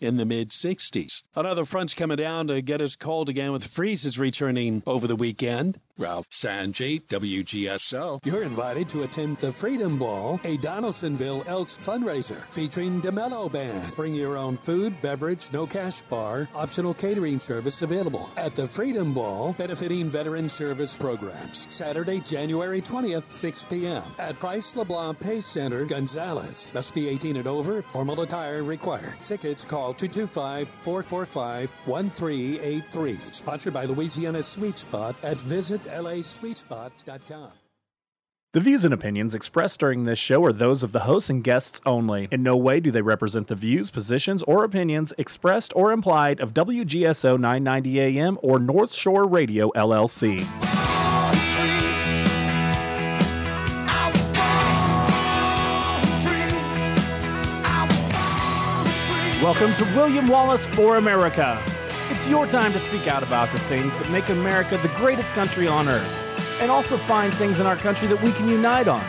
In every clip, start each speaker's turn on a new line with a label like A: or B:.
A: in the mid 60s. Another front's coming down to get us cold again with freezes returning over the weekend. Ralph Sanji, WGSO.
B: You're invited to attend the Freedom Ball, a Donaldsonville Elks fundraiser featuring DeMello Band. Bring your own food, beverage, no cash bar, optional catering service available at the Freedom Ball, benefiting veteran service programs. Saturday, January 20th, 6 p.m. at Price LeBlanc Pay Center, Gonzales. Must be 18 and over. Formal attire required. Tickets call 225 445 1383. Sponsored by Louisiana Sweet Spot at visitlasweetspot.com.
C: The views and opinions expressed during this show are those of the hosts and guests only. In no way do they represent the views, positions, or opinions expressed or implied of WGSO 990 AM or North Shore Radio LLC. Welcome to William Wallis for America. It's your time to speak out about the things that make America the greatest country on earth, and also find things in our country that we can unite on.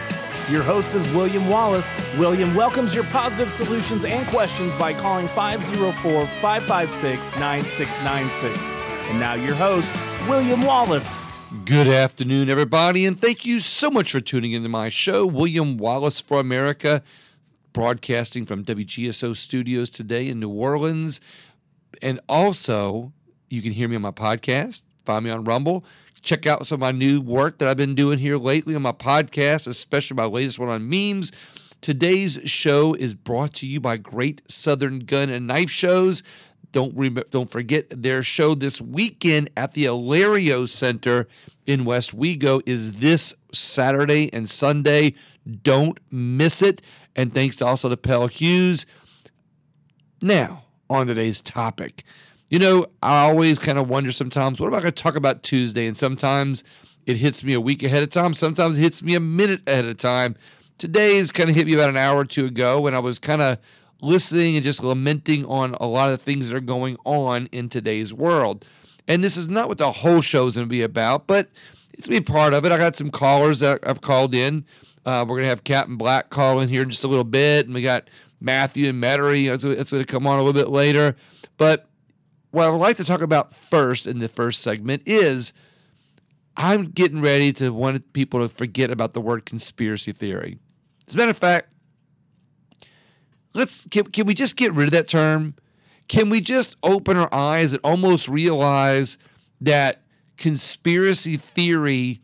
C: Your host is William Wallis. William welcomes your positive solutions and questions by calling 504 556 9696. And now, your host, William Wallis.
D: Good afternoon, everybody, and thank you so much for tuning into my show, William Wallis for America, broadcasting from WGSO studios today in New Orleans. And also, you can hear me on my podcast, find me on Rumble. Check out some of my new work that I've been doing here lately on my podcast, especially my latest one on memes. Today's show is brought to you by Great Southern Gun and Knife Shows. Don't don't forget their show this weekend at the Alario Center in Westwego is this Saturday and Sunday. Don't miss it. And thanks to also to Pel Hughes. Now, on today's topic. You know, I always kind of wonder sometimes, what am I going to talk about Tuesday? And sometimes it hits me a week ahead of time. Sometimes it hits me a minute ahead of time. Today's kind of hit me about an hour or two ago when I was kind of listening and just lamenting on a lot of things that are going on in today's world. And this is not what the whole show is going to be about, but it's going to be part of it. I got some callers that I've called in. Uh, we're going to have Captain Black call in here in just a little bit. And we got Matthew and Metairie. It's, it's going to come on a little bit later. But what I would like to talk about first in the first segment is I'm getting ready to want people to forget about the word conspiracy theory. As a matter of fact, let's can, can we just get rid of that term? Can we just open our eyes and almost realize that conspiracy theory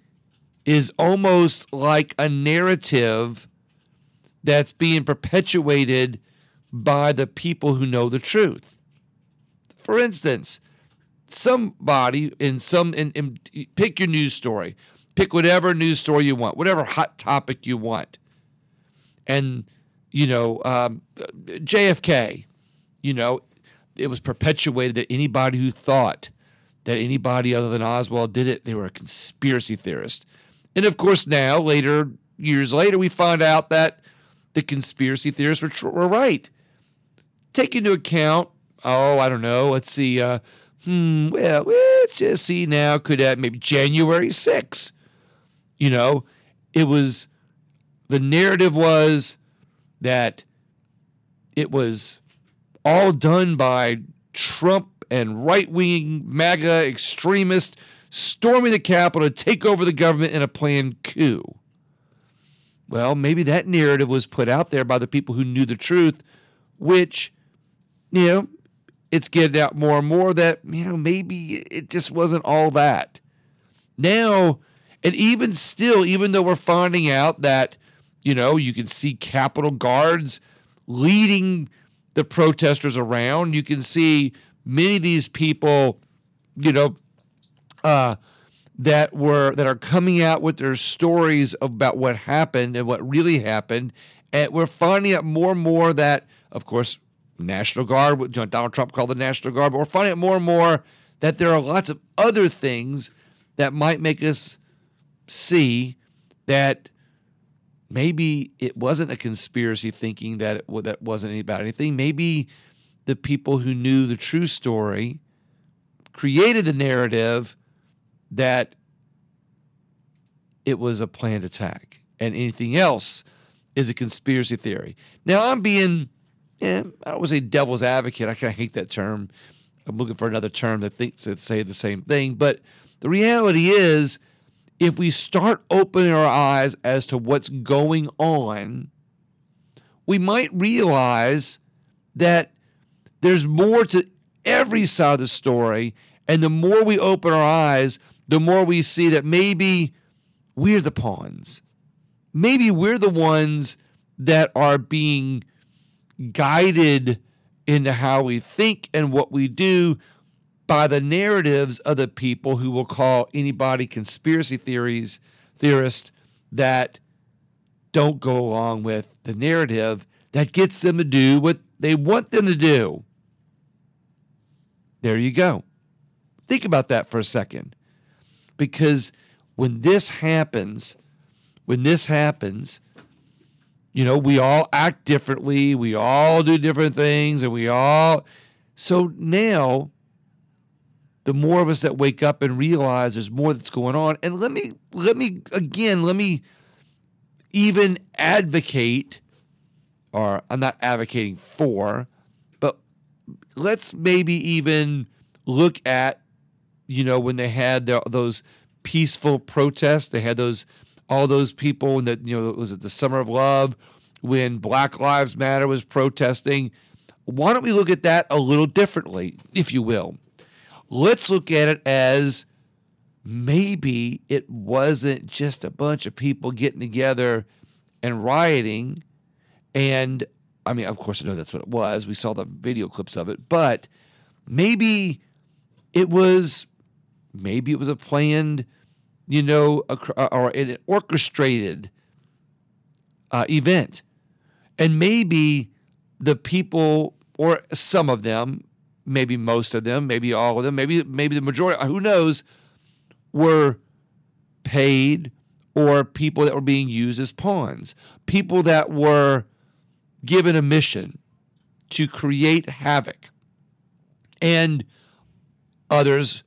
D: is almost like a narrative that's being perpetuated by the people who know the truth. For instance, somebody in some in, in, pick your news story, pick whatever news story you want, whatever hot topic you want, and you know um, JFK, you know, it was perpetuated that anybody who thought that anybody other than Oswald did it, they were a conspiracy theorist. And of course, now later years later, we find out that the conspiracy theorists were, were right. Take into account, oh, I don't know, let's see, uh, hmm, well, let's just see now, could that maybe January 6th? You know, it was, the narrative was that it was all done by Trump and right wing MAGA extremists storming the Capitol to take over the government in a planned coup. Well, maybe that narrative was put out there by the people who knew the truth, which, you know, it's getting out more and more that, you know, maybe it just wasn't all that. Now, and even still, even though we're finding out that, you know, you can see Capitol guards leading the protesters around, you can see many of these people, you know, uh, that were that are coming out with their stories about what happened and what really happened, and we're finding out more and more that, of course, National Guard, what Donald Trump called the National Guard, but we're finding out more and more that there are lots of other things that might make us see that maybe it wasn't a conspiracy thinking that it, that wasn't about anything. Maybe the people who knew the true story created the narrative that it was a planned attack and anything else is a conspiracy theory. Now, I'm being eh, I don't want to say devil's advocate. I kind of hate that term. I'm looking for another term that thinks that say the same thing. But the reality is, if we start opening our eyes as to what's going on, we might realize that there's more to every side of the story. And the more we open our eyes, the more we see that maybe we're the pawns. Maybe we're the ones that are being guided into how we think and what we do by the narratives of the people who will call anybody conspiracy theories theorists that don't go along with the narrative that gets them to do what they want them to do. There you go. Think about that for a second. Because when this happens, when this happens, you know, we all act differently, we all do different things, and we all. So now, the more of us that wake up and realize there's more that's going on, and let me, let me, again, let me even advocate, or I'm not advocating for, but let's maybe even look at, you know, when they had the, those peaceful protests, they had those all those people and that you know was it the summer of love when black lives matter was protesting? Why don't we look at that a little differently if you will? Let's look at it as maybe it wasn't just a bunch of people getting together and rioting. And i mean of course i know that's what it was. We saw the video clips of it. But maybe it was maybe it was a planned you know, a, or an orchestrated uh, event. And maybe the people, or some of them, maybe most of them, maybe all of them, maybe maybe the majority, who knows, were paid or people that were being used as pawns, people that were given a mission to create havoc. And others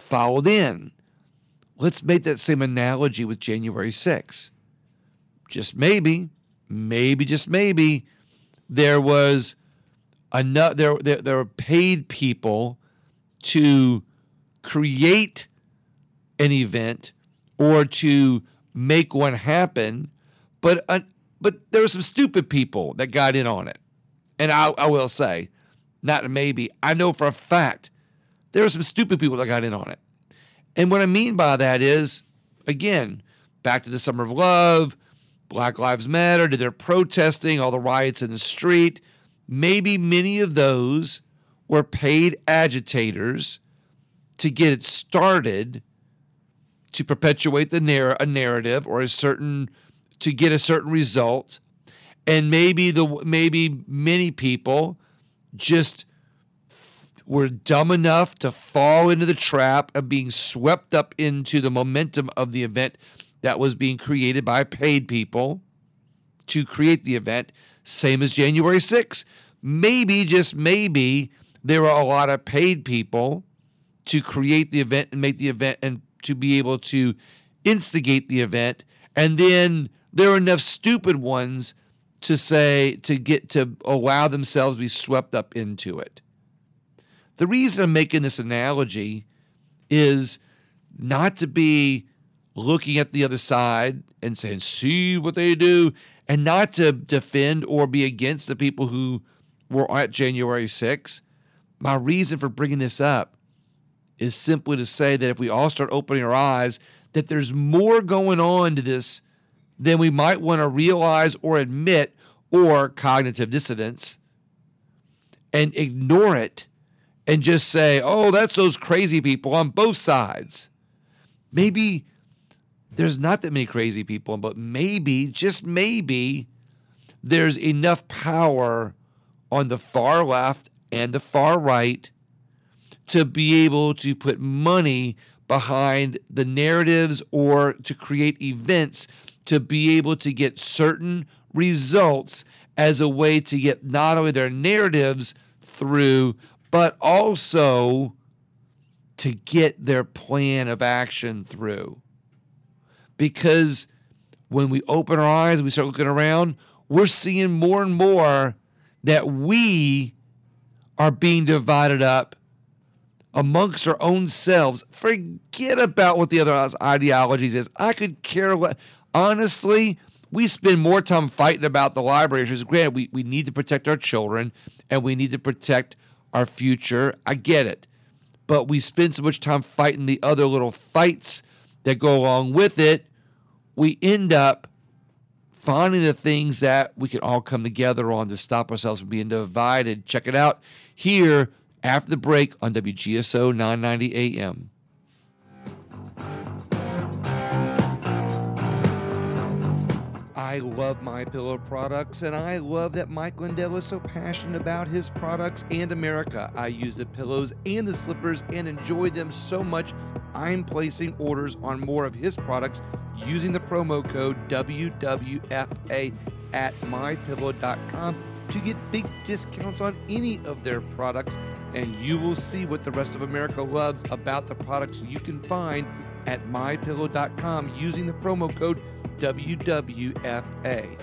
D: followed in Let's make that same analogy with January 6. Just maybe, maybe, just maybe, there was enough, there, there, there were paid people to create an event or to make one happen, but uh, but there were some stupid people that got in on it. And I, I will say, not maybe, I know for a fact there were some stupid people that got in on it. And what I mean by that is, again, back to the summer of love, Black Lives Matter, to their protesting, all the riots in the street. Maybe many of those were paid agitators to get it started to perpetuate the narr- a narrative or a certain to get a certain result and maybe the maybe many people just were dumb enough to fall into the trap of being swept up into the momentum of the event that was being created by paid people to create the event, same as January 6th. Maybe, just maybe, there were a lot of paid people to create the event and make the event and to be able to instigate the event. And then there were enough stupid ones to say, to get to allow themselves to be swept up into it. The reason I'm making this analogy is not to be looking at the other side and saying, see what they do, and not to defend or be against the people who were at January 6th. My reason for bringing this up is simply to say that if we all start opening our eyes, that there's more going on to this than we might want to realize or admit, or cognitive dissonance, and ignore it and just say, oh, that's those crazy people on both sides. Maybe there's not that many crazy people, but maybe, just maybe, there's enough power on the far left and the far right to be able to put money behind the narratives or to create events to be able to get certain results as a way to get not only their narratives through, but also to get their plan of action through. Because when we open our eyes, we start looking around, we're seeing more and more that we are being divided up amongst our own selves. Forget about what the other ideologies is. I could care what. Honestly, we spend more time fighting about the library issues. Granted, we, we need to protect our children and we need to protect our future. I get it. But we spend so much time fighting the other little fights that go along with it. We end up finding the things that we can all come together on to stop ourselves from being divided. Check it out here after the break on WGSO 990 AM. I love my pillow products and I love that Mike Lindell is so passionate about his products and America. I use the pillows and the slippers and enjoy them so much. I'm placing orders on more of his products using the promo code WWFA at mypillow.com to get big discounts on any of their products and you will see what the rest of America loves about the products you can find at mypillow.com using the promo code WWFA.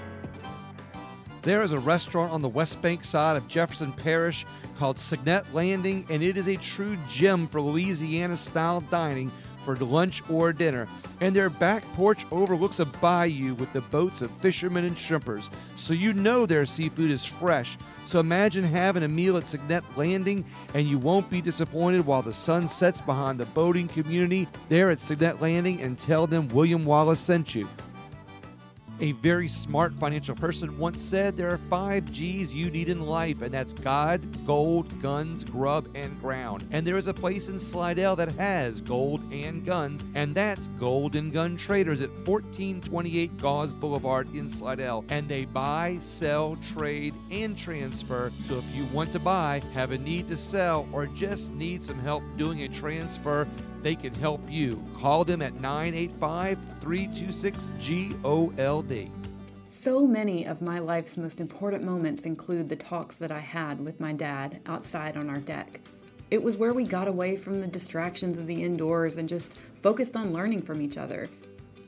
D: There is a restaurant on the West Bank side of Jefferson Parish called Signet Landing, and it is a true gem for Louisiana style dining for lunch or dinner. And their back porch overlooks a bayou with the boats of fishermen and shrimpers, so you know their seafood is fresh. So imagine having a meal at Signet Landing and you won't be disappointed while the sun sets behind the boating community there at Signet Landing and tell them William Wallis sent you. A very smart financial person once said there are five G's you need in life, and that's God, gold, guns, grub, and ground. And there is a place in Slidell that has gold and guns, and that's Gold and Gun Traders at 1428 Gause Boulevard in Slidell. And they buy, sell, trade, and transfer. So if you want to buy, have a need to sell, or just need some help doing a transfer, they can help you. Call them at 985 326 GOLD.
E: So many of my life's most important moments include the talks that I had with my dad outside on our deck. It was where we got away from the distractions of the indoors and just focused on learning from each other.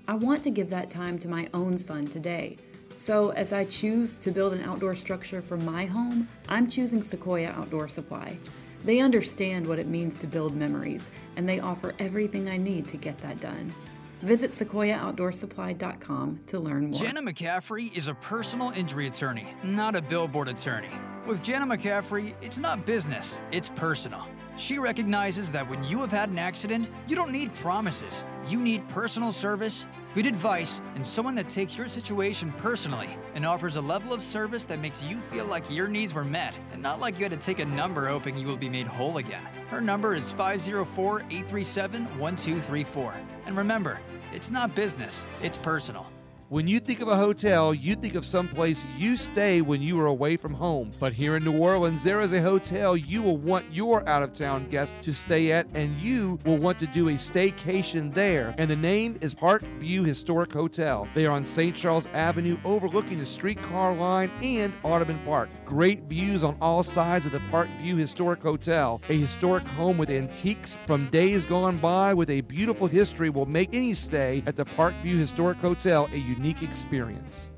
E: I want to give that time to my own son today. So, as I choose to build an outdoor structure for my home, I'm choosing Sequoia Outdoor Supply. They understand what it means to build memories, and they offer everything I need to get that done. Visit sequoiaoutdoorsupply.com to learn more.
F: Jenna McCaffrey is a personal injury attorney, not a billboard attorney. With Jenna McCaffrey, it's not business, it's personal. She recognizes that when you have had an accident, you don't need promises. You need personal service, good advice, and someone that takes your situation personally and offers a level of service that makes you feel like your needs were met and not like you had to take a number hoping you will be made whole again. Her number is 504 837 1234. And remember, it's not business, it's personal.
D: When you think of a hotel, you think of some place you stay when you are away from home. But here in New Orleans, there is a hotel you will want your out of town guest to stay at, and you will want to do a staycation there. And the name is Park View Historic Hotel. They are on St. Charles Avenue, overlooking the streetcar line and Audubon Park. Great views on all sides of the Park View Historic Hotel. A historic home with antiques from days gone by with a beautiful history will make any stay at the Park View Historic Hotel a unique experience.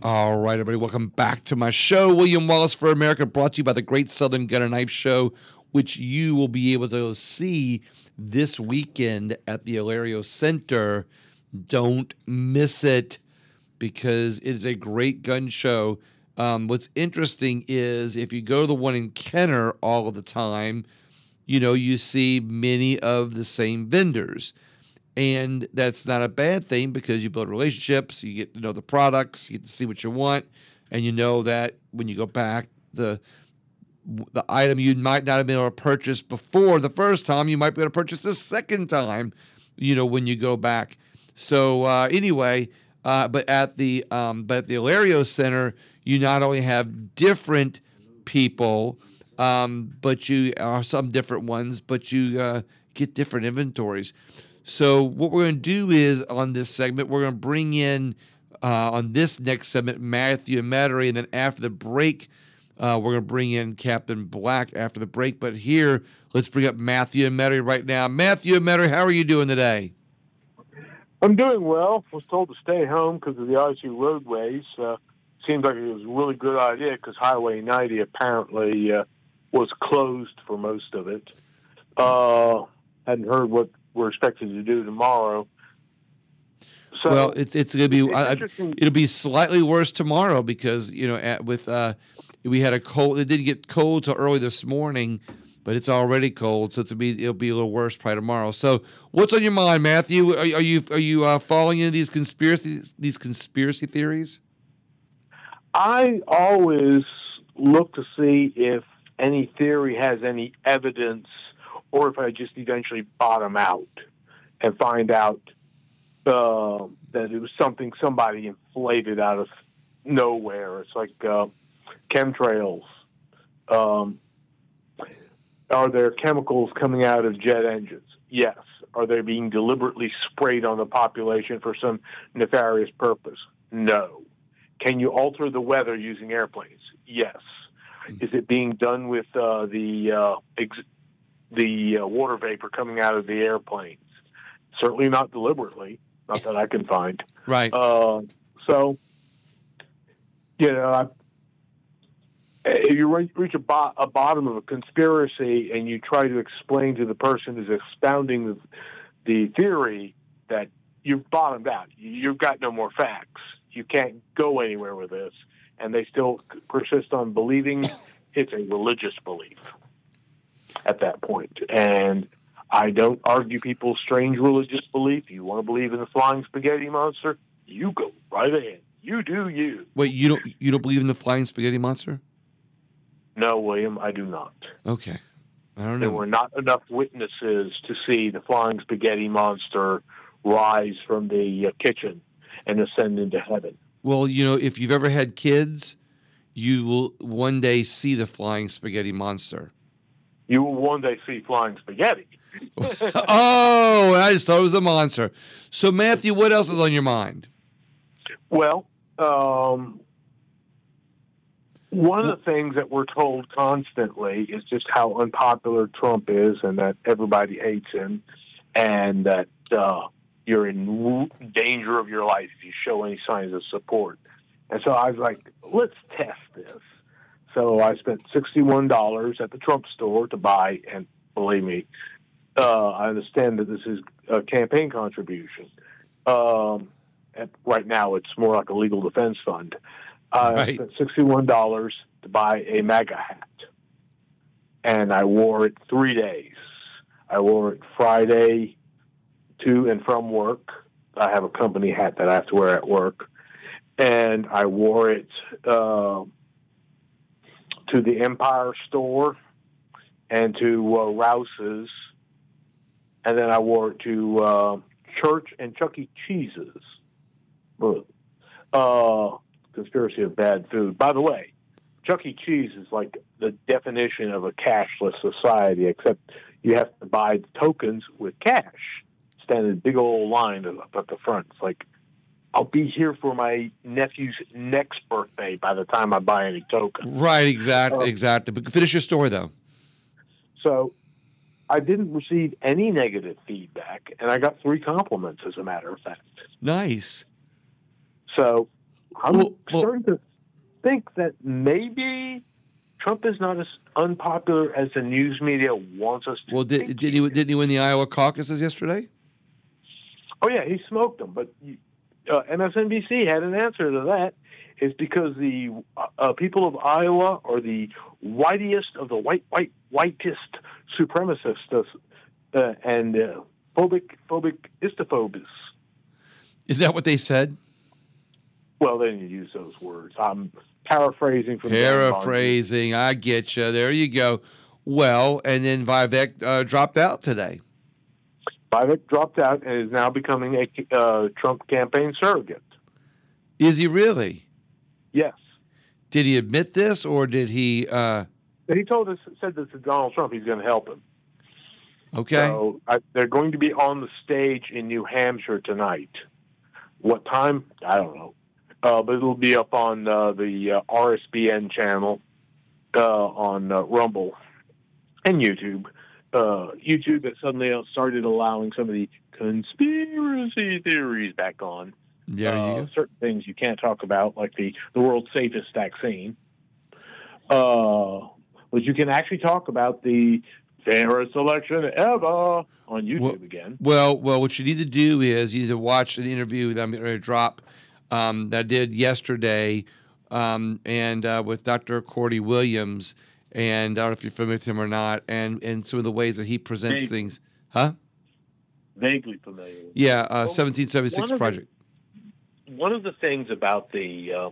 D: All right, everybody, welcome back to my show. William Wallis for America, brought to you by the Great Southern Gun and Knife Show, which you will be able to see this weekend at the Alario Center. Don't miss it because it is a great gun show. Um, what's interesting is if you go to the one in Kenner all of the time, you know, you see many of the same vendors. And that's not a bad thing because you build relationships, you get to know the products, you get to see what you want, and you know that when you go back, the the item you might not have been able to purchase before the first time, you might be able to purchase the second time, you know, when you go back. So uh, anyway, uh, but at the um, but at the Alario Center, you not only have different people, um, but you are some different ones, but you uh, get different inventories. So what we're going to do is on this segment, we're going to bring in uh, on this next segment Matthew and Metairie, and then after the break, Uh, we're going to bring in Captain Black after the break, but here, let's bring up Matthew and Mary right now. Matthew and Mary, how are you doing today?
G: I'm doing well. Was told to stay home because of the icy roadways. Uh, seems like it was a really good idea because Highway 90 apparently uh, was closed for most of it. Uh, hadn't heard what we're expected to do tomorrow.
D: So well, it, it's going to be I, it'll be slightly worse tomorrow because you know at, with uh, we had a cold. It didn't get cold till early this morning, but it's already cold, so it'll be it'll be a little worse probably tomorrow. So, what's on your mind, Matthew? Are, are you are you uh, falling into these conspiracy these conspiracy theories?
G: I always look to see if any theory has any evidence, or if I just eventually bottom out and find out uh, that it was something somebody inflated out of nowhere. It's like uh, chemtrails. Um, are there chemicals coming out of jet engines? Yes. Are they being deliberately sprayed on the population for some nefarious purpose? No. Can you alter the weather using airplanes? Yes. Is it being done with uh, the uh, ex- the uh, water vapor coming out of the airplanes? Certainly not deliberately, not that I can find.
D: Right.
G: Uh, so, you know, I, if you reach a, bo- a, bottom of a conspiracy and you try to explain to the person who's expounding the, the theory that you've bottomed out, you've got no more facts you can't go anywhere with this, and they still persist on believing it's a religious belief at that point. And I don't argue people's strange religious belief. You want to believe in the flying spaghetti monster? You go right ahead. You do you.
D: Wait, you don't you don't believe in the flying spaghetti monster?
G: No, William, I do not.
D: Okay. I don't know.
G: There were not enough witnesses to see the flying spaghetti monster rise from the uh, kitchen and ascend into heaven.
D: Well, you know, if you've ever had kids, you will one day see the flying spaghetti monster.
G: You will one day see flying spaghetti.
D: oh, I just thought it was a monster. So, Matthew, what else is on your mind?
G: Well, um, one of the things that we're told constantly is just how unpopular Trump is and that everybody hates him and that uh, you're in danger of your life if you show any signs of support. And so I was like, let's test this. So I spent $61 at the Trump store to buy, and believe me, uh, I understand that this is a campaign contribution. Um, right now, it's more like a legal defense fund. I right. spent $61 to buy a MAGA hat, and I wore it three days. I wore it Friday, to and from work. I have a company hat that I have to wear at work, and I wore it uh, to the Empire store and to uh, Rouse's, and then I wore it to uh, church and Chuck E. Cheese's. Uh, conspiracy of bad food. By the way, Chuck E. Cheese is like the definition of a cashless society, except you have to buy tokens with cash in big old line up at the front. It's like I'll be here for my nephew's next birthday by the time I buy any token.
D: Right, exactly, uh, exactly. But finish your story though.
G: So I didn't receive any negative feedback, and I got three compliments, as a matter of fact.
D: Nice.
G: So I'm well, starting well, to think that maybe Trump is not as unpopular as the news media wants us to.
D: Well, did, did he didn't he win the Iowa caucuses yesterday?
G: Oh yeah, he smoked them. But uh, MSNBC had an answer to that. It's because the uh, uh, people of Iowa are the whitest of the white, white, whitest supremacists uh, and uh, phobic, phobic istophobes.
D: Is that what they said?
G: Well, they didn't use those words. I'm paraphrasing from
D: paraphrasing. I get you. There you go. Well, and then Vivek uh, dropped out today.
G: Vivek dropped out and is now becoming a uh, Trump campaign surrogate.
D: Is he really?
G: Yes.
D: Did he admit this, or did he? Uh...
G: He told us, said this to Donald Trump. He's going to help him.
D: Okay.
G: So I, they're going to be on the stage in New Hampshire tonight. What time? I don't know. Uh, but it'll be up on uh, the uh, RSBN channel. uh, on uh, Rumble and YouTube. Uh, YouTube that suddenly started allowing some of the conspiracy theories back on.
D: Yeah,
G: uh, certain things you can't talk about, like the, the world's safest vaccine. Uh, but you can actually talk about the fairest election ever on YouTube
D: Well-
G: again.
D: Well, well, what you need to do is you need to watch an interview that I'm going to drop um, that I did yesterday, um, and uh, with Dr. Cordy Williams, and I don't know if you're familiar with him or not, and and some of the ways that he presents things, huh?
G: Vaguely familiar.
D: Yeah, uh,
G: Well,
D: 1776
G: one of the-
D: project.
G: one of the things about the uh,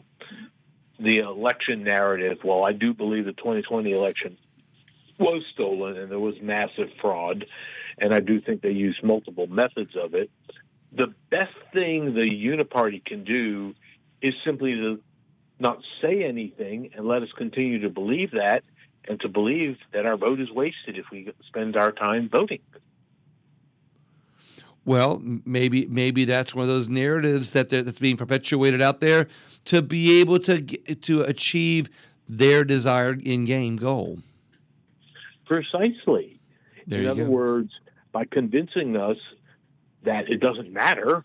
G: the election narrative, well, I do believe the 2020 election was stolen and there was massive fraud, and I do think they used multiple methods of it. The best thing the Uniparty can do is simply to not say anything and let us continue to believe that, and to believe that our vote is wasted if we spend our time voting.
D: Well, maybe maybe that's one of those narratives that that's being perpetuated out there to be able to get, to achieve their desired in-game goal.
G: Precisely.
D: There
G: in other
D: go.
G: words, by convincing us that it doesn't matter,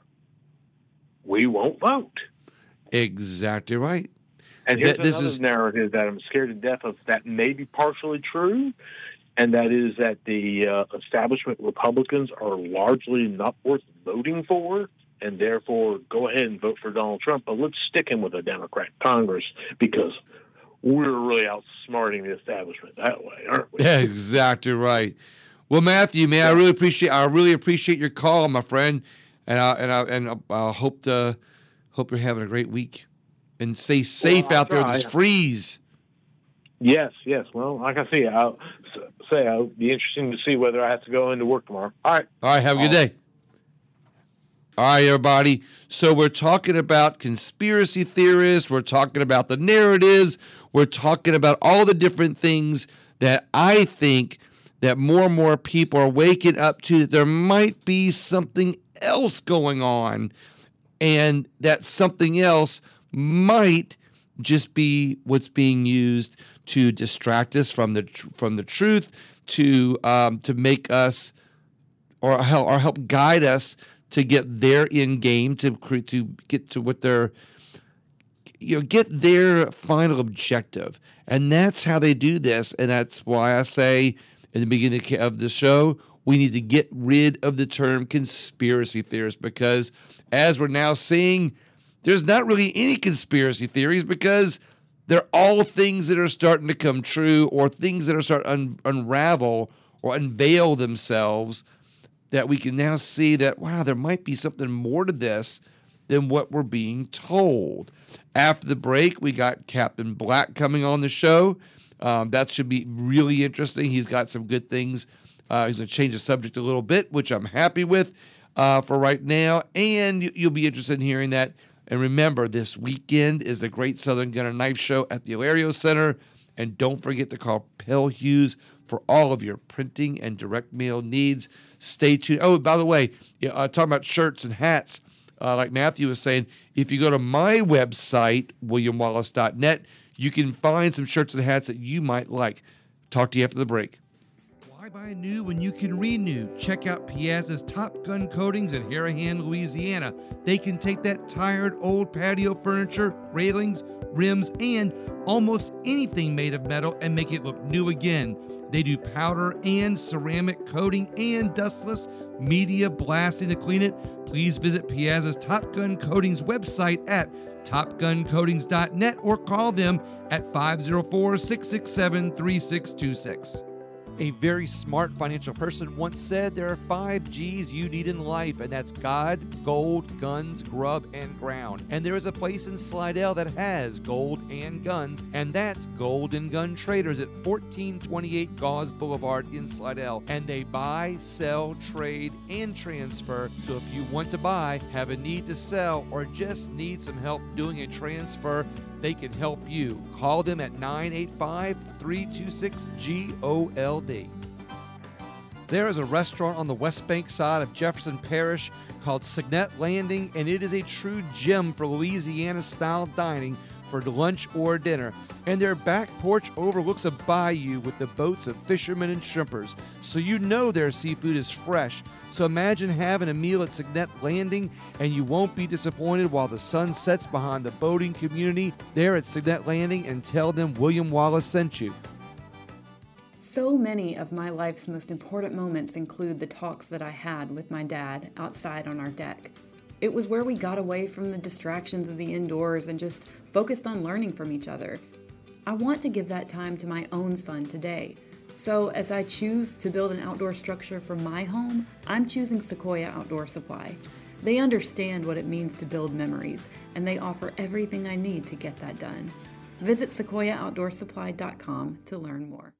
G: we won't vote.
D: Exactly right.
G: And here's
D: Th- this
G: another
D: is-
G: narrative that I'm scared to death of that may be partially true, and that is that the uh, establishment Republicans are largely not worth voting for, and therefore go ahead and vote for Donald Trump, but let's stick him with a Democrat Congress because we're really outsmarting the establishment that way, aren't we?
D: Yeah, exactly right. Well, Matthew, man, I really appreciate I really appreciate your call, my friend, and I and I and I, I hope to hope you're having a great week and stay safe
G: I'll
D: out there in this freeze.
G: Yes, yes. Well, like I say, I'll say it'll be interesting to see whether I have to go into work tomorrow. All right.
D: All right, have a good day. All right, everybody. So we're talking about conspiracy theorists. We're talking about the narratives. We're talking about all the different things that I think that more and more people are waking up to that there might be something else going on and that something else might just be what's being used to distract us from the tr- from the truth to um, to make us or help or help guide us to get their end game to to get to what their you know get their final objective. And that's how they do this and that's why i say in the beginning of the show we need to get rid of the term conspiracy theorist because as we're now seeing there's not really any conspiracy theories because they're all things that are starting to come true or things that are starting to un- unravel or unveil themselves that we can now see that wow there might be something more to this than what we're being told. After the break we got captain black coming on the show. Um, that should be really interesting. He's got some good things uh, he's going to change the subject a little bit which i'm happy with uh, for right now. And you- you'll be interested in hearing that and remember this weekend is the great southern gunner knife show at the Alario center and don't forget to call Pel Hughes for all of your printing and direct mail needs. Stay tuned. Oh, by the way, uh, talking about shirts and hats, uh, like Matthew was saying, if you go to my website, williamwallace.net, you can find some shirts and hats that you might like. Talk to you after the break. Why buy new when you can renew? Check out Piazza's Top Gun Coatings in Harahan, Louisiana. They can take that tired old patio furniture, railings, rims, and almost anything made of metal and make it look new again. They do powder and ceramic coating and dustless media blasting to clean it. Please visit Piazza's Top Gun Coatings website at topguncoatings.net or call them at 504 667 3626. A very smart financial person once said there are five G's you need in life, and that's God, gold, guns, grub, and ground. And there is a place in Slidell that has gold and guns, and that's Golden Gun Traders at 1428 Gause Boulevard in Slidell. And they buy, sell, trade, and transfer. So if you want to buy, have a need to sell, or just need some help doing a transfer, they can help you. Call them at 985 326 GOLD. There is a restaurant on the West Bank side of Jefferson Parish called Signet Landing, and it is a true gem for Louisiana style dining for lunch or dinner, and their back porch overlooks a bayou with the boats of fishermen and shrimpers, so you know their seafood is fresh. So imagine having a meal at Signet Landing, and you won't be disappointed while the sun sets behind the boating community there at Signet Landing, and tell them William Wallis sent you.
E: So many of my life's most important moments include the talks that I had with my dad outside on our deck. It was where we got away from the distractions of the indoors and just focused on learning from each other. I want to give that time to my own son today. So, as I choose to build an outdoor structure for my home, I'm choosing Sequoia Outdoor Supply. They understand what it means to build memories, and they offer everything I need to get that done. Visit sequoiaoutdoorsupply.com to learn more.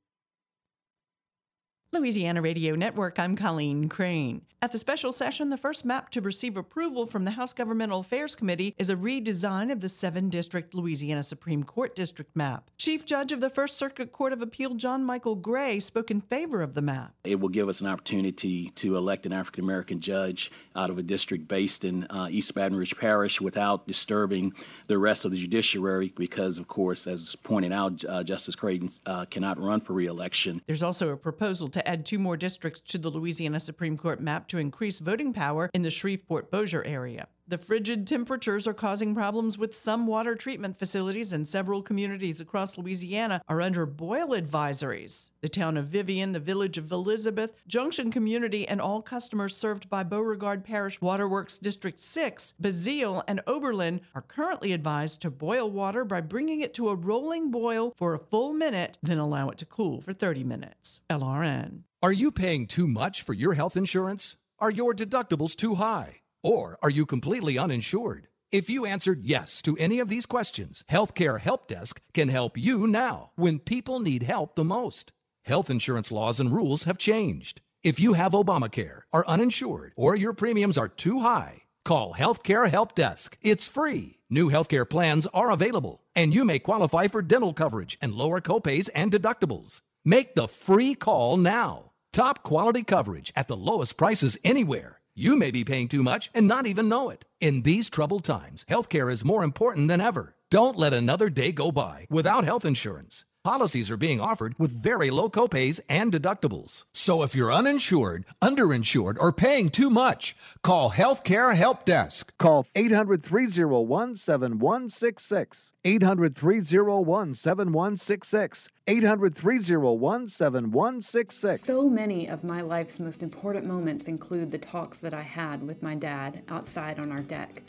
H: Louisiana Radio Network, I'm Colleen Crane. At the special session, the first map to receive approval from the House Governmental Affairs Committee is a redesign of the 7 District Louisiana Supreme Court District map. Chief Judge of the First Circuit Court of Appeal, John Michael Gray, spoke in favor of the map.
I: It will give us an opportunity to elect an African American judge out of a district based in uh, East Baton Rouge Parish without disturbing the rest of the judiciary, because, of course, as pointed out, uh, Justice Crichton uh, cannot run for reelection.
H: There's also a proposal to add two more districts to the Louisiana Supreme Court map to increase voting power in the Shreveport Bossier area. The frigid temperatures are causing problems with some water treatment facilities, and several communities across Louisiana are under boil advisories. The town of Vivian, the village of Elizabeth, Junction Community, and all customers served by Beauregard Parish Waterworks District 6, Bazille, and Oberlin are currently advised to boil water by bringing it to a rolling boil for a full minute, then allow it to cool for 30 minutes. LRN.
J: Are you paying too much for your health insurance? Are your deductibles too high? Or are you completely uninsured? If you answered yes to any of these questions, Healthcare Help Desk can help you now when people need help the most. Health insurance laws and rules have changed. If you have Obamacare, are uninsured, or your premiums are too high, call Healthcare Help Desk. It's free. New healthcare plans are available, and you may qualify for dental coverage and lower copays and deductibles. Make the free call now. Top quality coverage at the lowest prices anywhere. You may be paying too much and not even know it. In these troubled times, healthcare is more important than ever. Don't let another day go by without health insurance. Policies are being offered with very low copays and deductibles. So if you're uninsured, underinsured, or paying too much, call Healthcare Help Desk.
K: Call 800 301 7166. 800 301 7166. 800 301 7166.
E: So many of my life's most important moments include the talks that I had with my dad outside on our deck.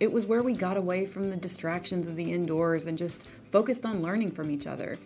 E: It was where we got away from the distractions of the indoors and just focused on learning from each other.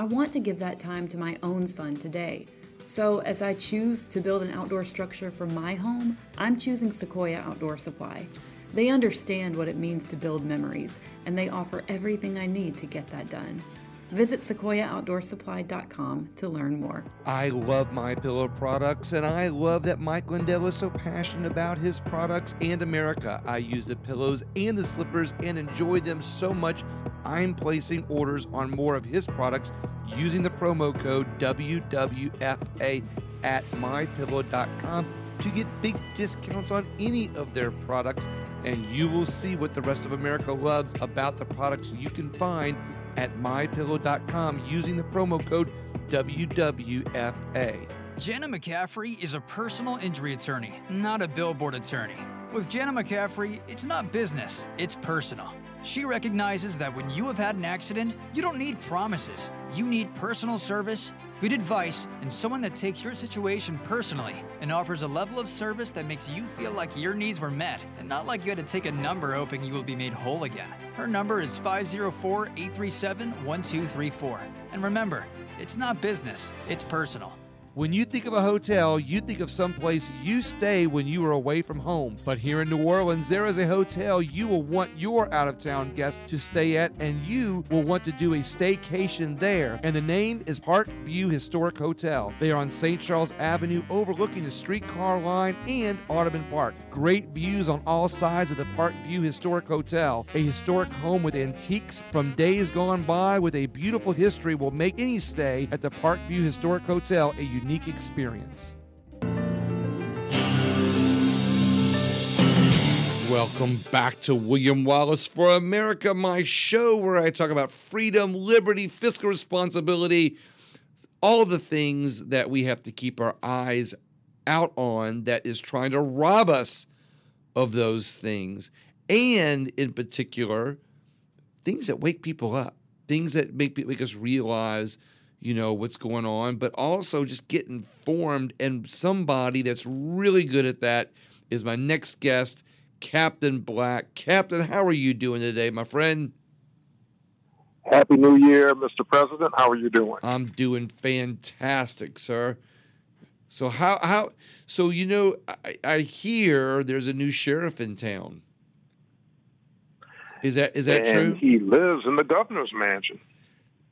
E: I want to give that time to my own son today. So, as I choose to build an outdoor structure for my home, I'm choosing Sequoia Outdoor Supply. They understand what it means to build memories, and they offer everything I need to get that done. Visit sequoiaoutdoorsupply.com to learn more.
D: I love my pillow products, and I love that Mike Lindell is so passionate about his products and America. I use the pillows and the slippers and enjoy them so much. I'm placing orders on more of his products using the promo code WWFA at mypillow.com to get big discounts on any of their products, and you will see what the rest of America loves about the products you can find at mypillow.com using the promo code WWFA.
F: Jenna McCaffrey is a personal injury attorney, not a billboard attorney. With Jenna McCaffrey, it's not business, it's personal. She recognizes that when you have had an accident, you don't need promises. You need personal service, good advice, and someone that takes your situation personally and offers a level of service that makes you feel like your needs were met and not like you had to take a number hoping you will be made whole again. Her number is 504 837 1234. And remember, it's not business, it's personal.
D: When you think of a hotel, you think of some place you stay when you are away from home. But here in New Orleans, there is a hotel you will want your out of town guest to stay at, and you will want to do a staycation there. And the name is Park View Historic Hotel. They are on St. Charles Avenue, overlooking the streetcar line and Audubon Park. Great views on all sides of the Park View Historic Hotel. A historic home with antiques from days gone by with a beautiful history will make any stay at the Park View Historic Hotel a unique experience. Welcome back to William Wallis for America, my show where I talk about freedom, liberty, fiscal responsibility, all the things that we have to keep our eyes out on that is trying to rob us of those things. And in particular, things that wake people up, things that make, make us realize, you know, what's going on, but also just get informed. And somebody that's really good at that is my next guest. Captain Black. Captain, how are you doing today, my friend?
L: Happy New Year, Mr. President. How are you doing?
D: I'm doing fantastic, sir. So how how so you know I, I hear there's a new sheriff in town. Is that is that
L: and
D: true?
L: He lives in the governor's mansion.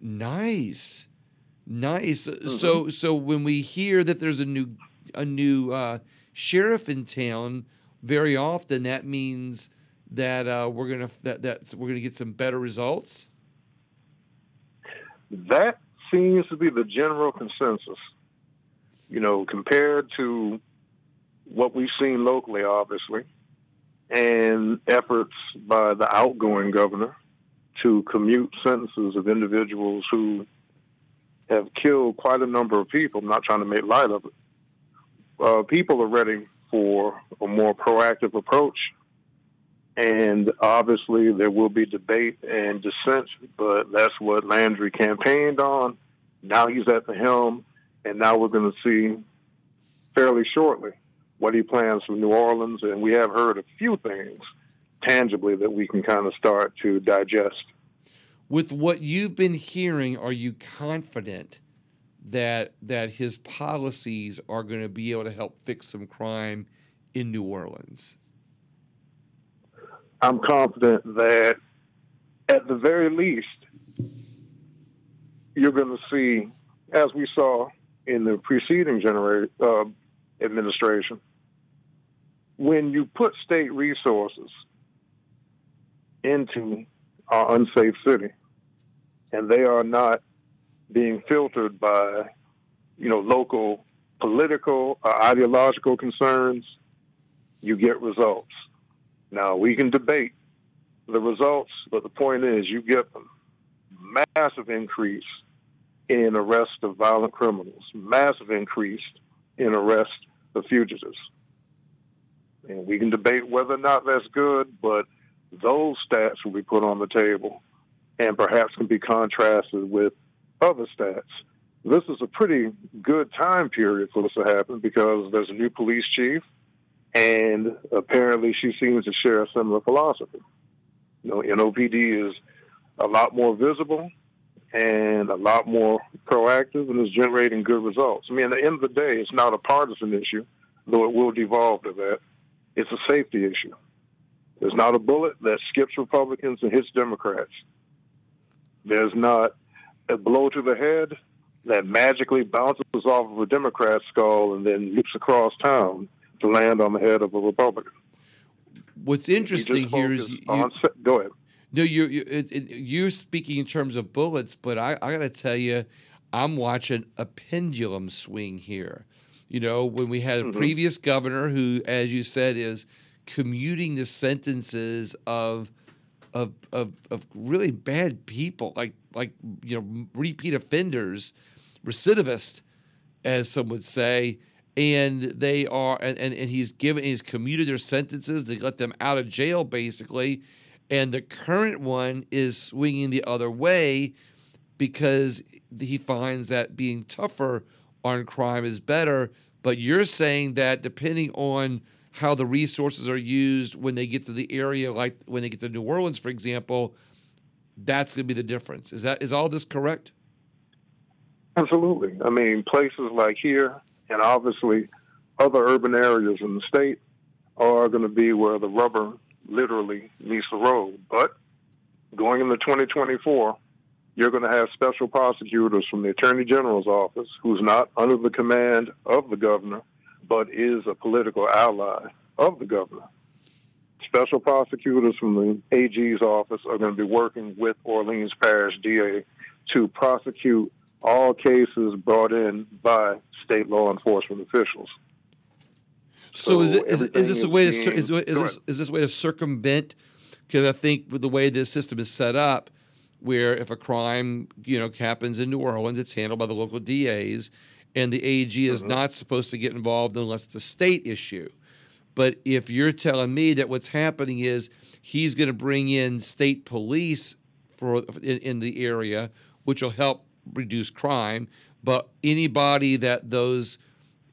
D: Nice, nice.
L: Mm-hmm.
D: So so when we hear that there's a new a new uh, sheriff in town, very often that means that uh, we're gonna that, that we're gonna get some better results.
L: That seems to be the general consensus. You know, compared to what we've seen locally, obviously, and efforts by the outgoing governor to commute sentences of individuals who have killed quite a number of people. I'm not trying to make light of it. Uh, people are ready for a more proactive approach. And obviously, there will be debate and dissent, but that's what Landry campaigned on. Now he's at the helm, and now we're going to see fairly shortly what he plans for New Orleans. And we have heard a few things tangibly that we can kind of start to digest.
D: With what you've been hearing, are you confident that that his policies are going to be able to help fix some crime in New Orleans?
L: I'm confident that at the very least, you're going to see, as we saw in the preceding genera- uh, administration, when you put state resources into our unsafe city, and they are not being filtered by, you know, local political or ideological concerns, you get results. Now we can debate the results, but the point is you get a massive increase in arrest of violent criminals, massive increase in arrest of fugitives. And we can debate whether or not that's good, but those stats will be put on the table and perhaps can be contrasted with other stats. This is a pretty good time period for this to happen because there's a new police chief, and apparently she seems to share a similar philosophy. You know, NOPD is a lot more visible and a lot more proactive and is generating good results. I mean, at the end of the day, it's not a partisan issue, though it will devolve to that. It's a safety issue. There's not a bullet that skips Republicans and hits Democrats. There's not a blow to the head that magically bounces off of a Democrat skull and then leaps across town to land on the head of a Republican.
D: What's interesting here is you,
L: on, go ahead.
D: No, you you it, it, you're speaking in terms of bullets, but I, I got to tell you, I'm watching a pendulum swing here. You know, when we had a
L: Mm-hmm.
D: previous governor who, as you said, is commuting the sentences of of of, of really bad people, like like you know repeat offenders, recidivist, as some would say, and they are and, and, and he's given he's commuted their sentences to let them out of jail basically, and the current one is swinging the other way because he finds that being tougher on crime is better. But you're saying that depending on how the resources are used when they get to the area, like when they get to New Orleans, for example, that's going to be the difference. Is that is all this correct?
L: Absolutely. I mean, places like here and obviously other urban areas in the state are going to be where the rubber literally meets the road. But going into 2024, you're going to have special prosecutors from the Attorney General's office who's not under the command of the governor, but is a political ally of the governor. Special prosecutors from the AG's office are going to be working with Orleans Parish DA to prosecute all cases brought in by state law enforcement officials.
D: So, is, it, is, is this a way to
L: being-
D: is, is this is this way to circumvent? Because I think with the way this system is set up, where if a crime you know happens in New Orleans, it's handled by the local DAs, and the AG is
L: Mm-hmm.
D: not supposed to get involved unless it's a state issue. But if you're telling me that what's happening is he's going to bring in state police for in, in the area, which will help reduce crime, but anybody that those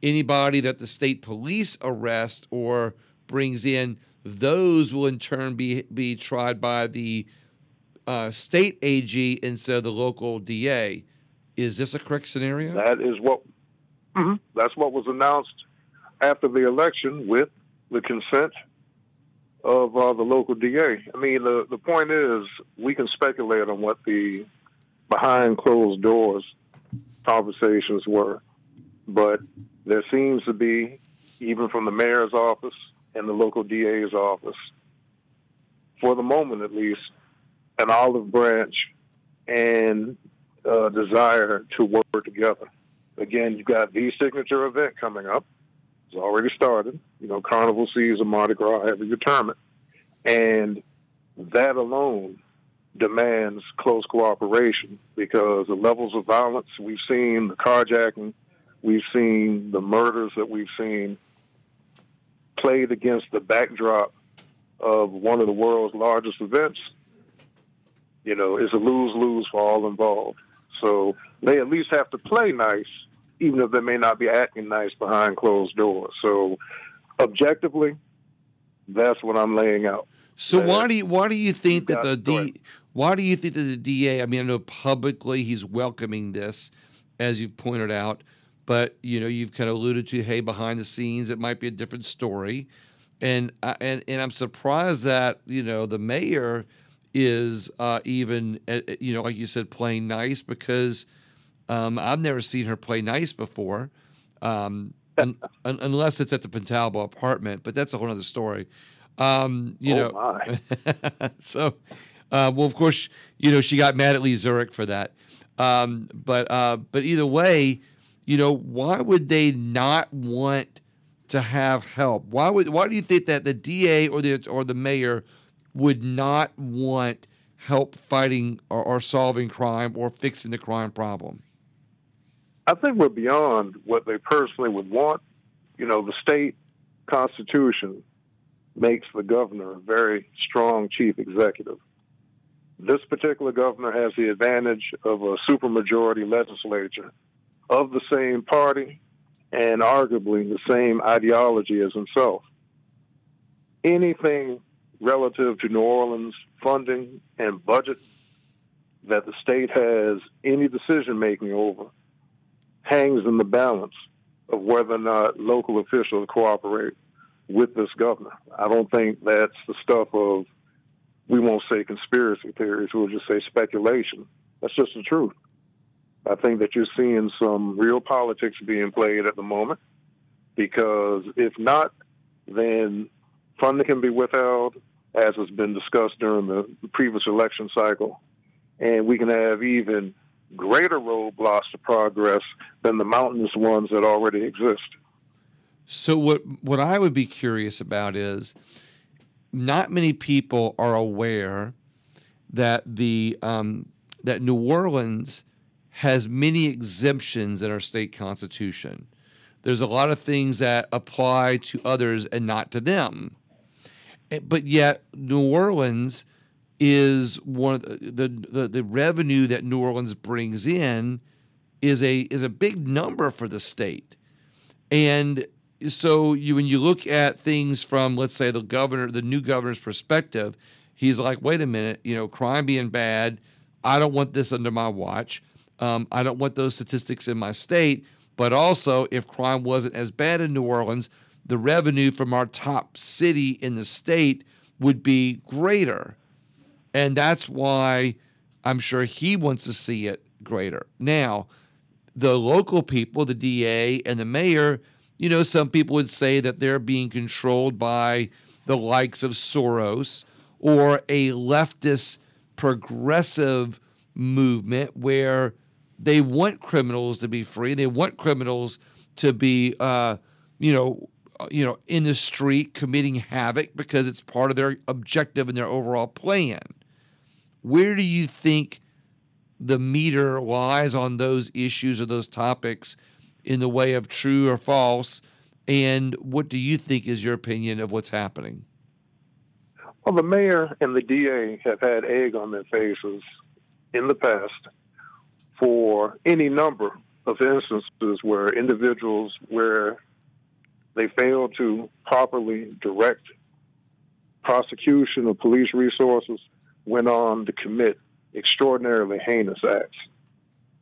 D: anybody that the state police arrest or brings in, those will in turn be be tried by the uh, state AG instead of the local DA. Is this a correct scenario?
L: That is what Mhm. that's what was announced after the election with the consent of uh, the local DA. I mean, the the point is we can speculate on what the behind closed doors conversations were, but there seems to be, even from the mayor's office and the local DA's office, for the moment at least, an olive branch and uh, desire to work together. Again, you've got the signature event coming up. It's already started. You know, Carnival season, Mardi Gras, every tournament. And that alone demands close cooperation because the levels of violence we've seen, the carjacking, we've seen the murders that we've seen played against the backdrop of one of the world's largest events, you know, is a lose lose for all involved. So they at least have to play nice, even if they may not be acting nice behind closed doors. So objectively, that's what I'm laying out.
D: So
L: Uh,
D: why do you why do you think that the D why do you think that the DA? I mean, I know publicly he's welcoming this, as you've pointed out, but you know you've kind of alluded to, hey, behind the scenes it might be a different story, and I- and and I'm surprised that you know the mayor is uh, even uh, uh, you know like you said playing nice because um, I've never seen her play nice before. Um, un, un, unless it's at the Pontalba apartment, but that's a whole other story. Um, you
L: Oh,
D: know, so, uh, well, of course, you know, she got mad at Lee Zurik for that. Um, but uh, but either way, you know, why would they not want to have help? Why would why do you think that the DA or the or the mayor would not want help fighting or, or solving crime or fixing the crime problem?
L: I think we're beyond what they personally would want. You know, the state constitution makes the governor a very strong chief executive. This particular governor has the advantage of a supermajority legislature of the same party and arguably the same ideology as himself. Anything relative to New Orleans funding and budget that the state has any decision making over hangs in the balance of whether or not local officials cooperate with this governor. I don't think that's the stuff of, we won't say conspiracy theories, we'll just say speculation. That's just the truth. I think that you're seeing some real politics being played at the moment because if not, then funding can be withheld, as has been discussed during the previous election cycle, and we can have even greater roadblocks to progress than the mountainous ones that already exist.
D: So what what I would be curious about is not many people are aware that the um, that New Orleans has many exemptions in our state constitution. There's a lot of things that apply to others and not to them. Eh, But yet New Orleans is one of the, the the the revenue that New Orleans brings in is a is a big number for the state. And so you when you look at things from let's say the governor the new governor's perspective he's like wait a minute you know crime being bad i don't want this under my watch um, i don't want those statistics in my state but also if crime wasn't as bad in new orleans the revenue from our top city in the state would be greater and that's why i'm sure he wants to see it greater now the local people, the DA and the mayor, you know, some people would say that they're being controlled by the likes of Soros or a leftist progressive movement where they want criminals to be free. They want criminals to be, uh, you know, Uh, you know, in the street committing havoc because it's part of their objective and their overall plan. Where do you think the meter lies on those issues or those topics in the way of true or false? And what do you think is your opinion of what's happening?
L: Well, the mayor and the DA have had egg on their faces in the past for any number of instances where individuals where they failed to properly direct prosecution of police resources went on to commit extraordinarily heinous acts.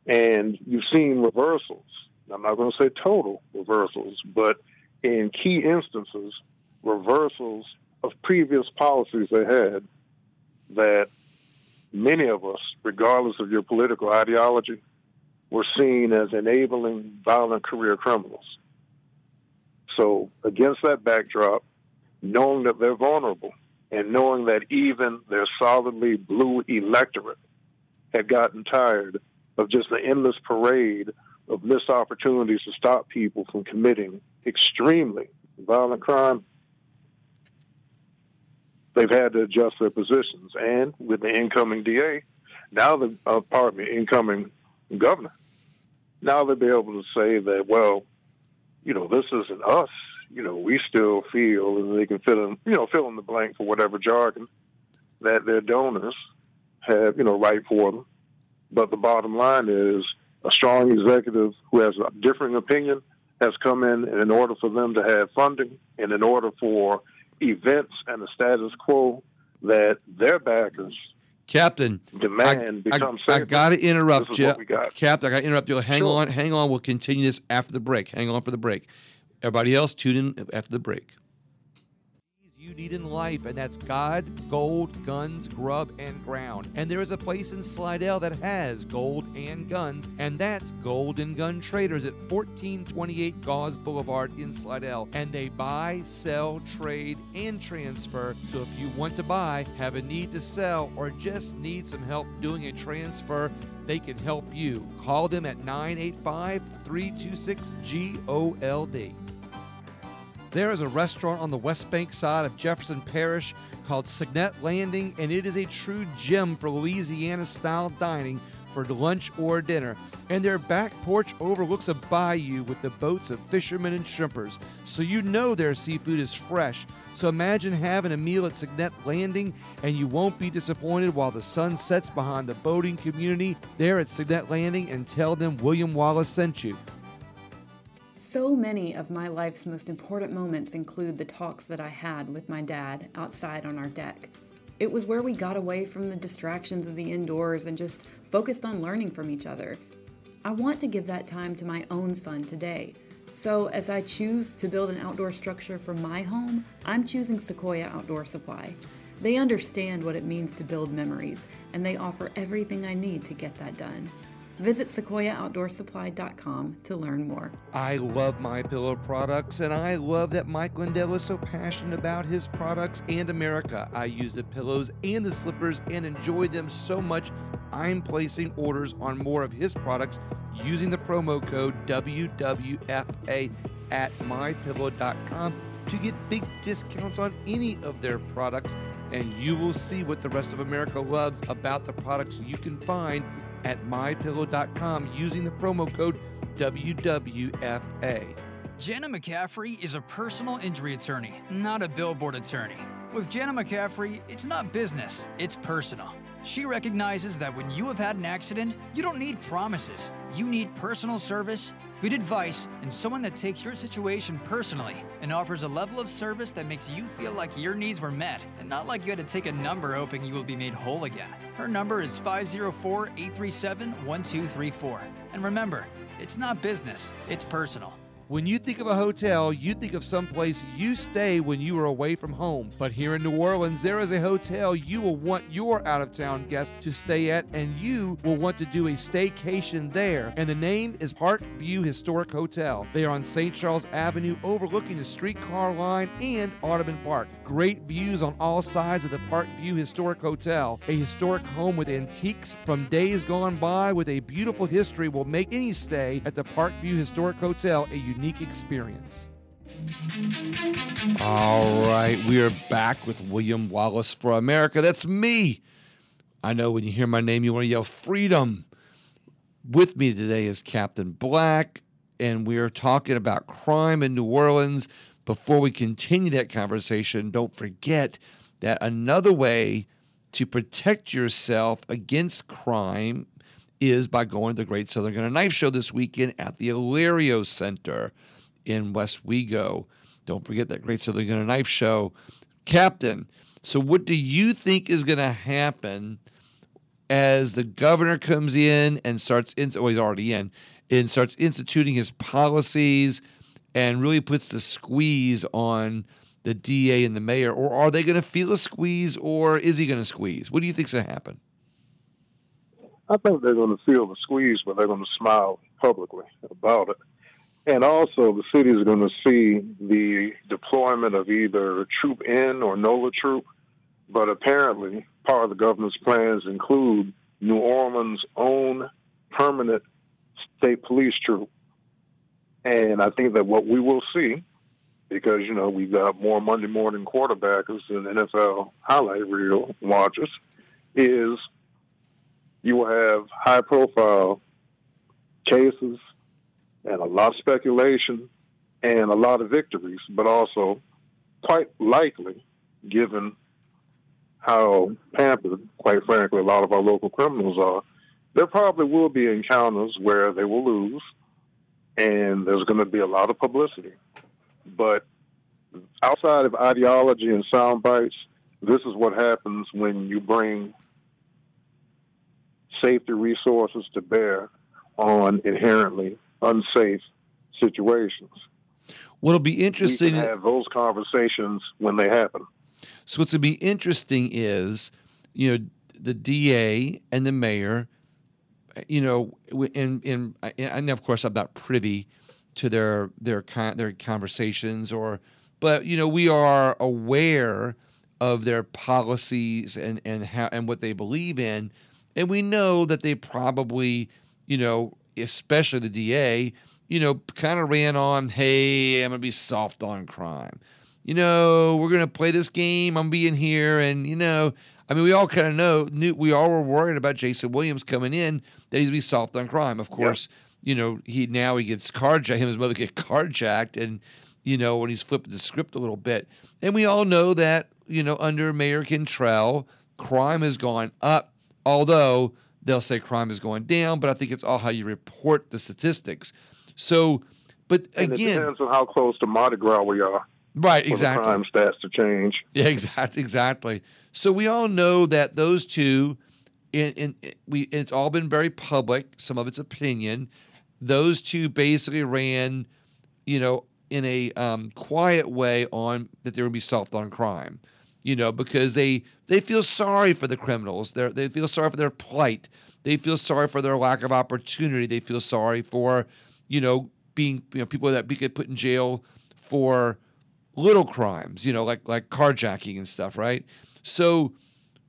L: And you've seen reversals. I'm not going to say total reversals, but in key instances, reversals of previous policies they had that many of us, regardless of your political ideology, were seen as enabling violent career criminals. So, against that backdrop, knowing that they're vulnerable and knowing that even their solidly blue electorate had gotten tired of just the endless parade of missed opportunities to stop people from committing extremely violent crime, they've had to adjust their positions. And with the incoming DA, now the uh, pardon me, incoming governor, now they'll be able to say that, well, you know, this isn't us. You know, we still feel, and they can fill in, you know, fill in the blank for whatever jargon that their donors have, you know, right for them. But the bottom line is a strong executive who has a differing opinion has come in, and in order for them to have funding, and in order for events and the status quo that their backers
D: Captain,
L: demand
D: I, I, I got to interrupt you.
L: what we got.
D: Captain, I got to interrupt you. Hang
L: Sure.
D: on, hang on. We'll continue this after the break. Hang on for the break. Everybody else, tune in after the break. You need in life, and that's God, gold, guns, grub, and ground. And there is a place in Slidell that has gold and guns, and that's Golden Gun Traders at 1428 Gause Boulevard in Slidell. And they buy, sell, trade, and transfer. So if you want to buy, have a need to sell, or just need some help doing a transfer, they can help you. Call them at 985 326 GOLD. There is a restaurant on the West Bank side of Jefferson Parish called Signet Landing, and it is a true gem for Louisiana style dining for lunch or dinner. And their back porch overlooks a bayou with the boats of fishermen and shrimpers, so you know their seafood is fresh. So imagine having a meal at Signet Landing, and you won't be disappointed while the sun sets behind the boating community there at Signet Landing, and tell them William Wallis sent you.
E: So many of my life's most important moments include the talks that I had with my dad outside on our deck. It was where we got away from the distractions of the indoors and just focused on learning from each other. I want to give that time to my own son today. So, as I choose to build an outdoor structure for my home, I'm choosing Sequoia Outdoor Supply. They understand what it means to build memories, and they offer everything I need to get that done. Visit sequoiaoutdoorsupply.com to learn more.
D: I love my pillow products, and I love that Mike Lindell is so passionate about his products and America. I use the pillows and the slippers and enjoy them so much. I'm placing orders on more of his products using the promo code WWFA at mypillow.com to get big discounts on any of their products. And you will see what the rest of America loves about the products you can find at mypillow.com using the promo code WWFA.
F: Jenna McCaffrey is a personal injury attorney, not a billboard attorney. With Jenna McCaffrey, it's not business, it's personal. She recognizes that when you have had an accident, you don't need promises. You need personal service, good advice, and someone that takes your situation personally and offers a level of service that makes you feel like your needs were met and not like you had to take a number hoping you will be made whole again. Her number is 504 837 1234. And remember, it's not business, it's personal.
D: When you think of a hotel, you think of someplace you stay when you are away from home. But here in New Orleans, there is a hotel you will want your out of town guest to stay at, and you will want to do a staycation there. And the name is Park View Historic Hotel. They are on St. Charles Avenue, overlooking the streetcar line and Audubon Park. Great views on all sides of the Parkview Historic Hotel. A historic home with antiques from days gone by with a beautiful history will make any stay at the Parkview Historic Hotel a unique experience. All right, we are back with William Wallis for America. That's me. I know when you hear my name, you want to yell freedom. With me today is Captain Black, and we are talking about crime in New Orleans. Before we continue that conversation, don't forget that another way to protect yourself against crime is by going to the Great Southern Gun and Knife Show this weekend at the Alario Center in Westwego. Don't forget that Great Southern Gun and Knife Show. Captain, so what do you think is going to happen as the governor comes in and starts, in, well, he's already in, and starts instituting his policies and really puts the squeeze on the DA and the mayor? Or are they going to feel a squeeze or is he going to squeeze? What do you think's going to happen?
L: I think they're going to feel the squeeze, but they're going to smile publicly about it. And also, the city is going to see the deployment of either troop in or NOLA troop. But apparently, part of the governor's plans include New Orleans' own permanent state police troop. And I think that what we will see, because, you know, we've got more Monday morning quarterbackers than NFL highlight reel watchers, is you will have high profile cases and a lot of speculation and a lot of victories, but also quite likely, given how pampered, quite frankly, a lot of our local criminals are, there probably will be encounters where they will lose and there's going to be a lot of publicity. But outside of ideology and sound bites, this is what happens when you bring safety resources to bear on inherently unsafe situations.
D: What'll be interesting
L: have those conversations when they happen.
D: So what's going to be interesting is, you know, the DA and the mayor, you know, in in and of course I'm not privy to their their their conversations or, but you know we are aware of their policies and and how and what they believe in, and we know that they probably, you know, especially the DA, you know, kind of ran on, hey, I'm to be soft on crime. You know, we're to play this game. I'm being here. And, you know, I mean, we all kind of know, knew, we all were worried about Jason Williams coming in, that to be soft on crime. Of course, you know, he now he gets carjacked, him and his mother get carjacked. And, you know, when he's flipping the script a little bit. And we all know that, you know, under Mayor Cantrell, crime has gone up, although they'll say crime is going down, but I think it's all how you report the statistics. So, but
L: and
D: again,
L: it depends on how close to Mardi Gras we are.
D: Right, exactly.
L: crime stats to change.
D: Yeah, exactly, exactly. So we all know that those two, in, in we, it's all been very public. Some of it's opinion. Those two basically ran, you know, in a um, quiet way on that there would be soft on crime you know, because they they feel sorry for the criminals. They they feel sorry for their plight. They feel sorry for their lack of opportunity. They feel sorry for, you know, being you know people that get put in jail for little crimes, you know, like like carjacking and stuff, right? So,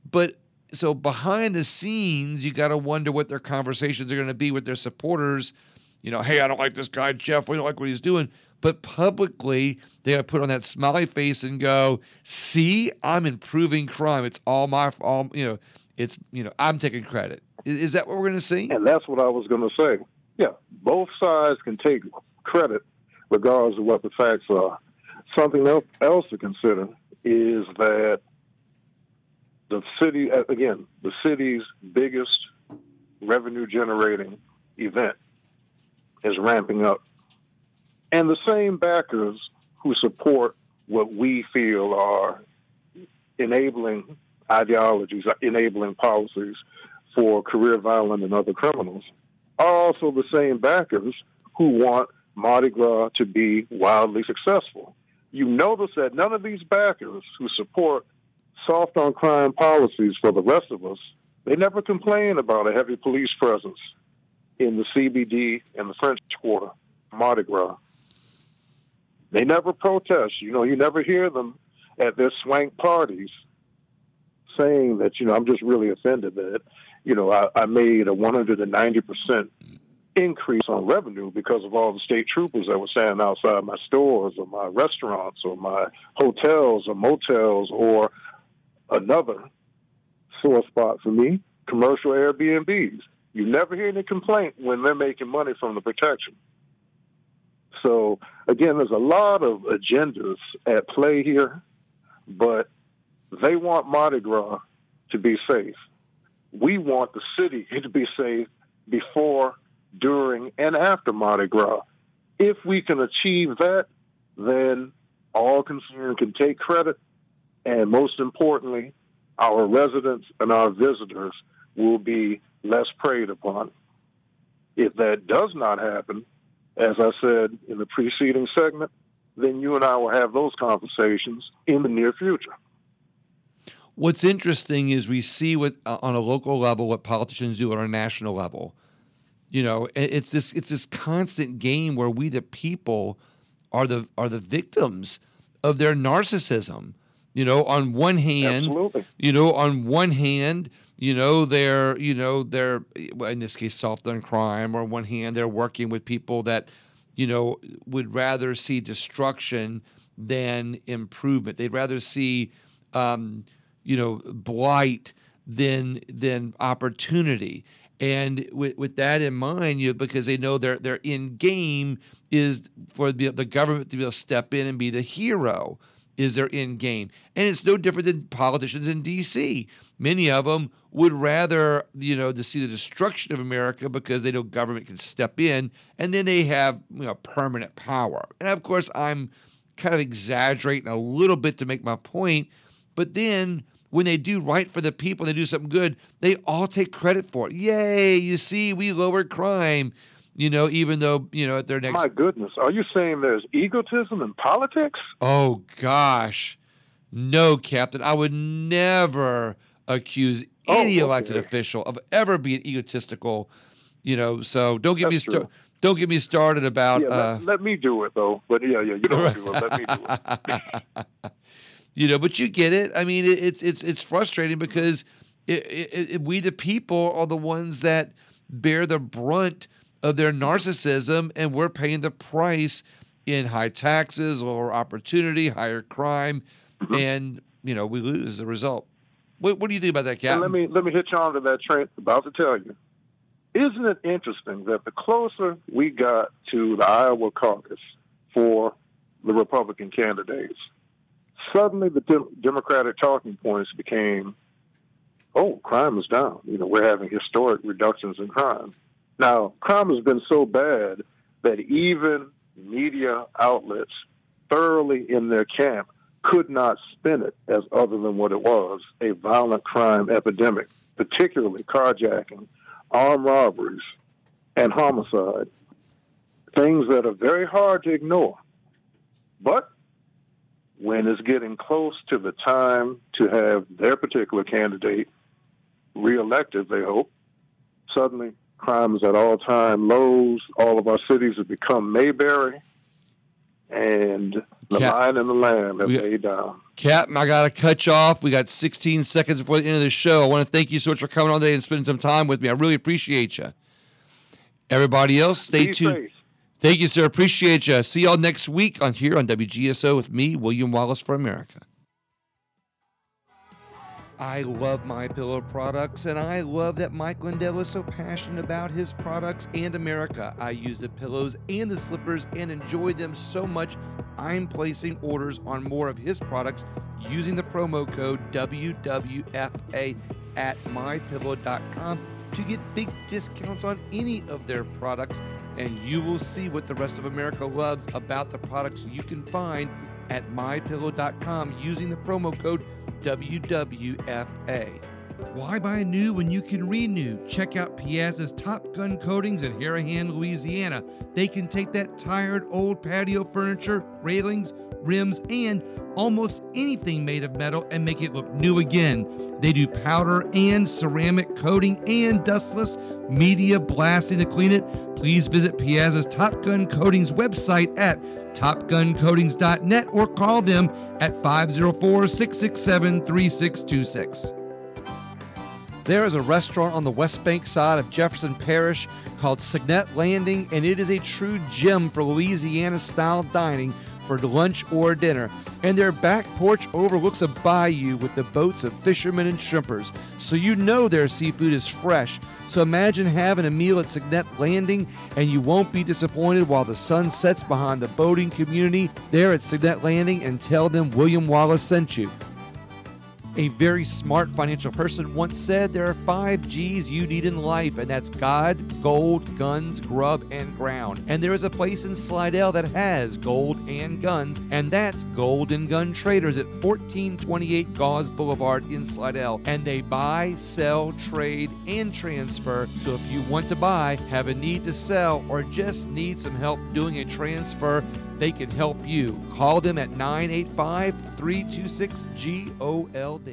D: but so behind the scenes, you got to wonder what their conversations are going to be with their supporters. You know, hey, I don't like this guy Jeff. We don't like what he's doing but publicly they got to put on that smiley face and go, "See, I'm improving crime. It's all my all you know. It's you know I'm taking credit. Is, is that what we're going to see?"
L: And that's what I was going to say. Yeah, both sides can take credit regardless of what the facts are. Something else to consider is that the city, uh, again, the city's biggest revenue generating event is ramping up and the same backers who support what we feel are enabling ideologies, enabling policies for career violent and other criminals, are also the same backers who want Mardi Gras to be wildly successful. You notice that none of these backers who support soft on crime policies for the rest of us, they never complain about a heavy police presence in the CBD and the French Quarter, Mardi Gras. They never protest. You know, you never hear them at their swank parties saying that, you know, I'm just really offended that, you know, I, I made a 190% increase on revenue because of all the state troopers that were standing outside my stores or my restaurants or my hotels or motels or another sore spot for me, commercial Airbnbs. You never hear any complaint when they're making money from the protection. So again, there's a lot of agendas at play here, but they want Mardi Gras to be safe. We want the city to be safe before, during, and after Mardi Gras. If we can achieve that, then all concerned can take credit, and most importantly, our residents and our visitors will be less preyed upon. If that does not happen, as I said in the preceding segment, then you and I will have those conversations in the near future.
D: What's interesting is we see what uh, on a local level what politicians do on a national level. You know, it's this it's this constant game where we the people are the are the victims of their narcissism. You know, on one hand,
L: Absolutely.
D: you know, on one hand, you know, they're you know they're in this case soft done crime, or on one hand they're working with people that you know would rather see destruction than improvement. They'd rather see um, you know blight than than opportunity. And with, with that in mind, you because they know their their end game is for the, the government to be able to step in and be the hero is their end game. And it's no different than politicians in D.C. Many of them would rather, you know, to see the destruction of America because they know government can step in and then they have, you know, permanent power. And of course, I'm kind of exaggerating a little bit to make my point, but then when they do right for the people, they do something good, they all take credit for it. Yay, you see, we lowered crime. You know, even though, you know, at their next
L: My goodness, are you saying there's egotism in politics?
D: Oh gosh. No, Captain. I would never accuse
L: Oh,
D: any
L: okay.
D: elected official of ever being egotistical. You know, so don't get me started. Don't get me started about.
L: yeah,
D: uh,
L: let, let me do it though. But yeah, yeah, you don't do it. Let me do it.
D: you know, but you get it. I mean, it, it's it's it's frustrating because it, it, we the people are the ones that bear the brunt of their narcissism, and we're paying the price in high taxes, lower opportunity, higher crime, mm-hmm. and you know we lose as a result. What, what do you think about that,
L: And
D: Captain?
L: let me let me hitch on to that train. About to tell you, isn't it interesting that the closer we got to the Iowa caucus for the Republican candidates, suddenly the dem- Democratic talking points became, "Oh, crime is down. You know, we're having historic reductions in crime." Now, crime has been so bad that even media outlets, thoroughly in their camp, could not spin it as other than what it was a violent crime epidemic, particularly carjacking, armed robberies, and homicide. Things that are very hard to ignore. But when it's getting close to the time to have their particular candidate reelected, they hope, suddenly crime is at all time lows. All of our cities have become Mayberry, and the
D: Cap-
L: lion and the lamb have laid down.
D: Captain, I got to cut you off. We got 16 seconds before the end of the show. I want to thank you so much for coming on today and spending some time with me. I really appreciate you. Everybody else, stay
L: Be
D: tuned.
L: safe.
D: Thank you, sir. Appreciate you. See y'all next week on here on WGSO with me, William Wallis for America. I love my pillow products, and I love that Mike Lindell is so passionate about his products and America. I use the pillows and the slippers and enjoy them so much. I'm placing orders on more of his products using the promo code WWFA at mypillow.com to get big discounts on any of their products, and you will see what the rest of America loves about the products you can find at mypillow.com using the promo code WWFA. Why buy new when you can renew? Check out Piazza's Top Gun Coatings in Harahan, Louisiana. They can take that tired old patio furniture, railings, rims, and almost anything made of metal and make it look new again. They do powder and ceramic coating and dustless media blasting to clean it. Please visit Piazza's Top Gun Coatings website at topguncoatings.net or call them at 504 667 3626. There is a restaurant on the West Bank side of Jefferson Parish called Signet Landing, and it is a true gem for Louisiana style dining for lunch or dinner. And their back porch overlooks a bayou with the boats of fishermen and shrimpers, so you know their seafood is fresh. So imagine having a meal at Signet Landing and you won't be disappointed while the sun sets behind the boating community there at Signet Landing and tell them William Wallis sent you. A very smart financial person once said there are five G's you need in life, and that's God, gold, guns, grub, and ground. And there is a place in Slidell that has gold and guns, and that's Golden Gun Traders at 1428 Gause Boulevard in Slidell. And they buy, sell, trade, and transfer. So if you want to buy, have a need to sell, or just need some help doing a transfer, they can help you. Call them at 985 326 GOLD.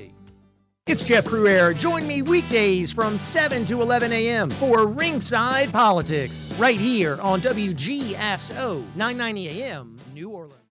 M: It's Jeff Crouere. Join me weekdays from 7 to 11 a.m. for Ringside Politics, right here on WGSO 990 a.m. New Orleans.